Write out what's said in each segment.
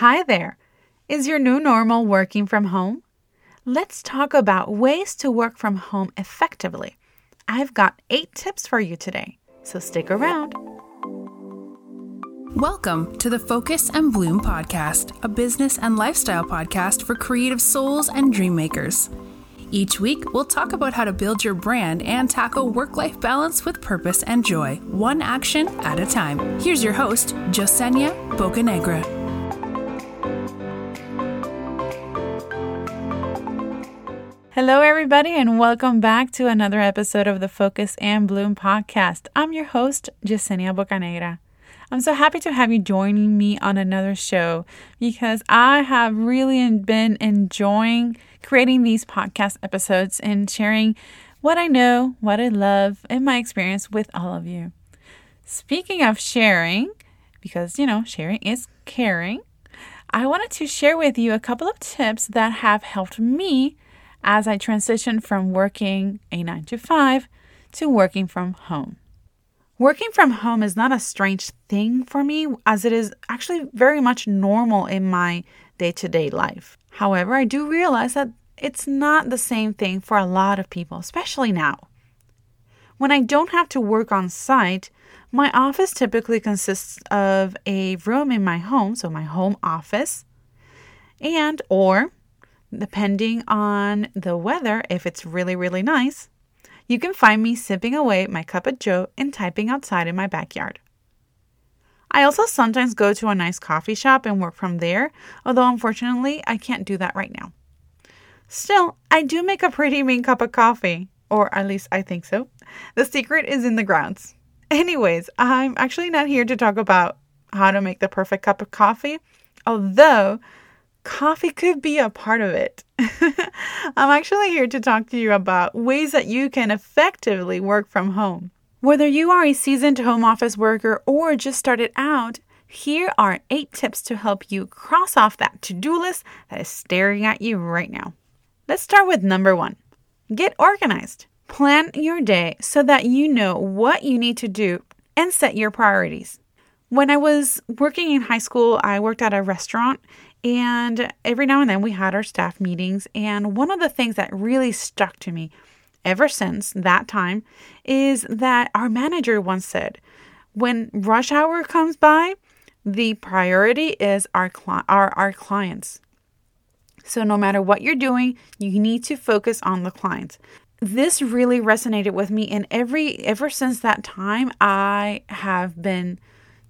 Hi there. Is your new normal working from home? Let's talk about ways to work from home effectively. I've got eight tips for you today, so stick around. Welcome to the Focus and Bloom podcast, a business and lifestyle podcast for creative souls and dream makers. Each week, we'll talk about how to build your brand and tackle work life balance with purpose and joy, one action at a time. Here's your host, Yesenia Bocanegra. Hello, everybody, and welcome back to another episode of the Focus and Bloom podcast. I'm your host, Yesenia Bocanegra. I'm so happy to have you joining me on another show because I have really been enjoying creating these podcast episodes and sharing what I know, what I love, and my experience with all of you. Speaking of sharing, because you know, sharing is caring, I wanted to share with you a couple of tips that have helped me as I transitioned from working a 9 to 5 to working from home. Working from home is not a strange thing for me, as it is actually very much normal in my day to day life. However, I do realize that it's not the same thing for a lot of people, especially now. When I don't have to work on site, my office typically consists of a room in my home, so my home office, and or depending on the weather, if it's really, really nice, you can find me sipping away my cup of joe and typing outside in my backyard. I also sometimes go to a nice coffee shop and work from there, although unfortunately I can't do that right now. Still, I do make a pretty mean cup of coffee, or at least I think so. The secret is in the grounds. Anyways, I'm actually not here to talk about how to make the perfect cup of coffee, although coffee could be a part of it. I'm actually here to talk to you about ways that you can effectively work from home. Whether you are a seasoned home office worker or just started out, here are eight tips to help you cross off that to do list that is staring at you right now. Let's start with number one get organized. Plan your day so that you know what you need to do and set your priorities. When I was working in high school, I worked at a restaurant and every now and then we had our staff meetings. And one of the things that really stuck to me ever since that time is that our manager once said, when rush hour comes by, the priority is our, cli- our, our clients. So, no matter what you're doing, you need to focus on the clients. This really resonated with me, and every ever since that time, I have been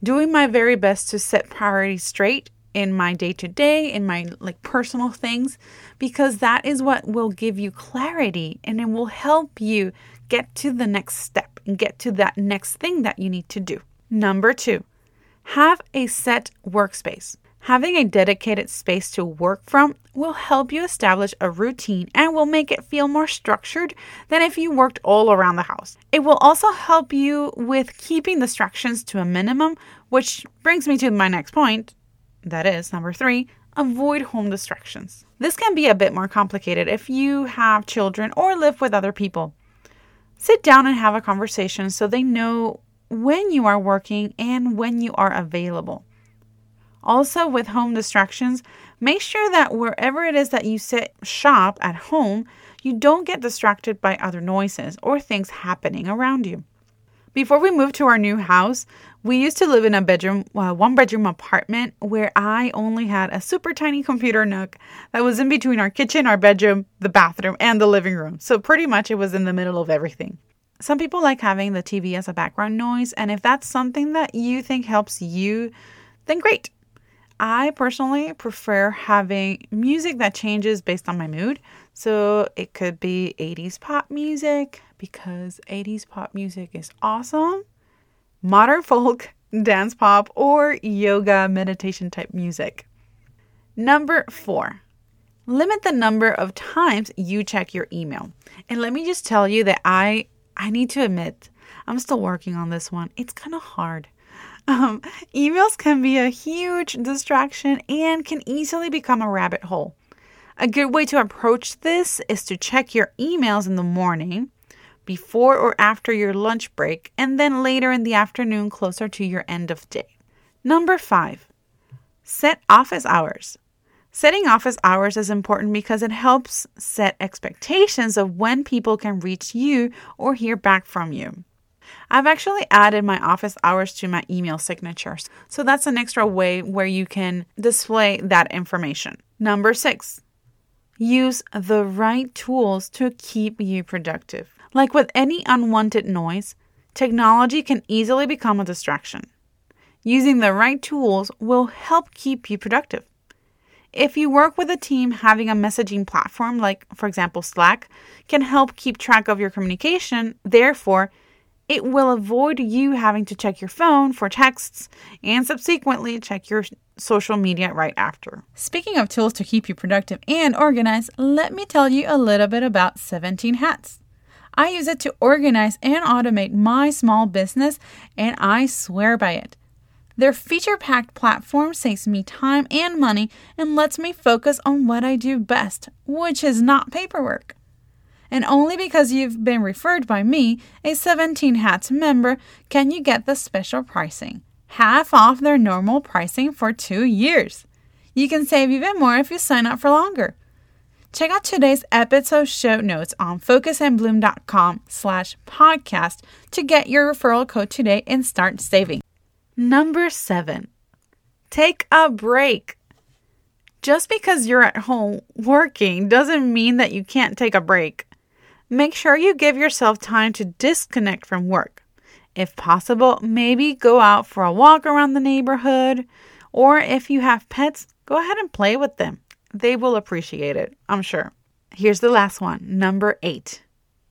doing my very best to set priorities straight in my day to day, in my like personal things, because that is what will give you clarity and it will help you get to the next step and get to that next thing that you need to do. Number two, have a set workspace. Having a dedicated space to work from will help you establish a routine and will make it feel more structured than if you worked all around the house. It will also help you with keeping distractions to a minimum, which brings me to my next point that is, number three, avoid home distractions. This can be a bit more complicated if you have children or live with other people. Sit down and have a conversation so they know when you are working and when you are available. Also, with home distractions, make sure that wherever it is that you sit shop at home, you don't get distracted by other noises or things happening around you. Before we moved to our new house, we used to live in a bedroom, uh, one bedroom apartment where I only had a super tiny computer nook that was in between our kitchen, our bedroom, the bathroom, and the living room. So pretty much it was in the middle of everything. Some people like having the TV as a background noise, and if that's something that you think helps you, then great. I personally prefer having music that changes based on my mood. So it could be 80s pop music because 80s pop music is awesome, modern folk, dance pop, or yoga meditation type music. Number four, limit the number of times you check your email. And let me just tell you that I I need to admit, I'm still working on this one. It's kind of hard. Um, emails can be a huge distraction and can easily become a rabbit hole. A good way to approach this is to check your emails in the morning, before or after your lunch break, and then later in the afternoon closer to your end of day. Number five, Set office hours. Setting office hours is important because it helps set expectations of when people can reach you or hear back from you. I've actually added my office hours to my email signatures, so that's an extra way where you can display that information. Number six, use the right tools to keep you productive. Like with any unwanted noise, technology can easily become a distraction. Using the right tools will help keep you productive. If you work with a team, having a messaging platform like, for example, Slack, can help keep track of your communication. Therefore, it will avoid you having to check your phone for texts and subsequently check your social media right after. Speaking of tools to keep you productive and organized, let me tell you a little bit about 17 Hats. I use it to organize and automate my small business, and I swear by it. Their feature packed platform saves me time and money and lets me focus on what I do best, which is not paperwork. And only because you've been referred by me, a 17 Hats member, can you get the special pricing half off their normal pricing for two years. You can save even more if you sign up for longer. Check out today's episode show notes on focusandbloom.com slash podcast to get your referral code today and start saving. Number seven, take a break. Just because you're at home working doesn't mean that you can't take a break. Make sure you give yourself time to disconnect from work. If possible, maybe go out for a walk around the neighborhood, or if you have pets, go ahead and play with them. They will appreciate it, I'm sure. Here's the last one, number eight.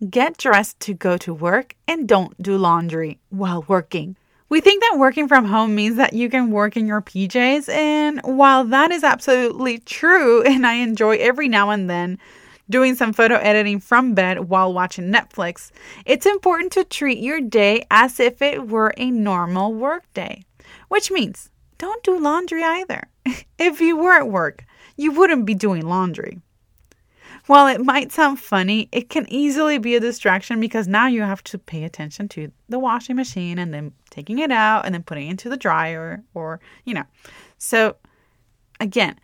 Get dressed to go to work and don't do laundry while working. We think that working from home means that you can work in your PJs, and while that is absolutely true, and I enjoy every now and then doing some photo editing from bed while watching Netflix, it's important to treat your day as if it were a normal work day, which means don't do laundry either. if you were at work, you wouldn't be doing laundry. While it might sound funny, it can easily be a distraction because now you have to pay attention to the washing machine and then taking it out and then putting it into the dryer or, you know. So, again,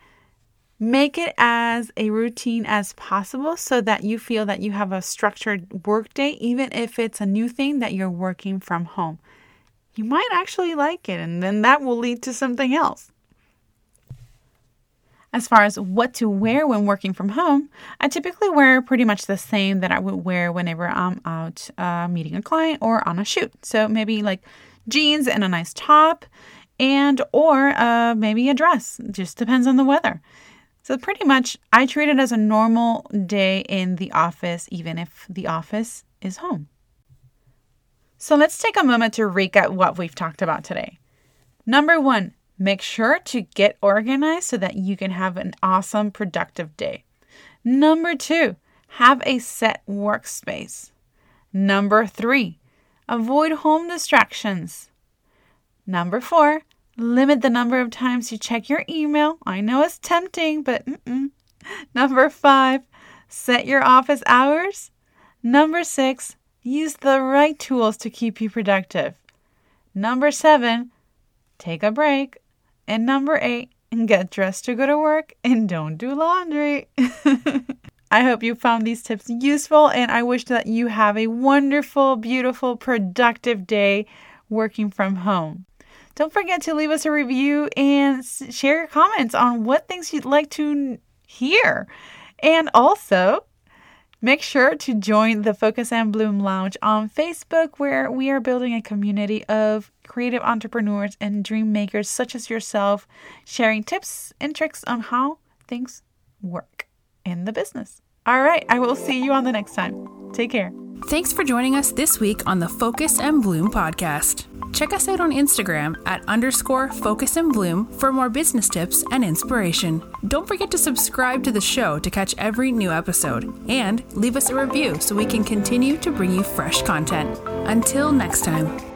make it as a routine as possible so that you feel that you have a structured work day, even if it's a new thing that you're working from home. You might actually like it, and then that will lead to something else. As far as what to wear when working from home, I typically wear pretty much the same that I would wear whenever I'm out uh, meeting a client or on a shoot. So maybe like jeans and a nice top, and or uh, maybe a dress. Just depends on the weather. So pretty much, I treat it as a normal day in the office, even if the office is home. So let's take a moment to recap what we've talked about today. Number one, Make sure to get organized so that you can have an awesome, productive day. Number two, have a set workspace. Number three, avoid home distractions. Number four, limit the number of times you check your email. I know it's tempting, but mm-mm. Number five, set your office hours. Number six, use the right tools to keep you productive. Number seven, take a break. And number eight, get dressed to go to work and don't do laundry. I hope you found these tips useful and I wish that you have a wonderful, beautiful, productive day working from home. Don't forget to leave us a review and share your comments on what things you'd like to hear. And also, Make sure to join the Focus and Bloom Lounge on Facebook, where we are building a community of creative entrepreneurs and dream makers such as yourself, sharing tips and tricks on how things work in the business. All right, I will see you on the next time. Take care. Thanks for joining us this week on the Focus and Bloom podcast. Check us out on Instagram at underscore focus and bloom for more business tips and inspiration. Don't forget to subscribe to the show to catch every new episode and leave us a review so we can continue to bring you fresh content. Until next time.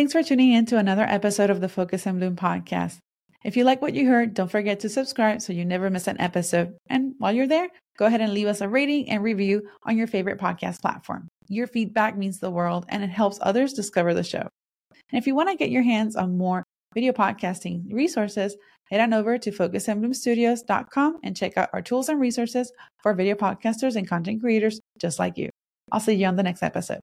Thanks for tuning in to another episode of the Focus and Bloom podcast. If you like what you heard, don't forget to subscribe so you never miss an episode. And while you're there, go ahead and leave us a rating and review on your favorite podcast platform. Your feedback means the world and it helps others discover the show. And if you want to get your hands on more video podcasting resources, head on over to focusandbloomstudios.com and check out our tools and resources for video podcasters and content creators just like you. I'll see you on the next episode.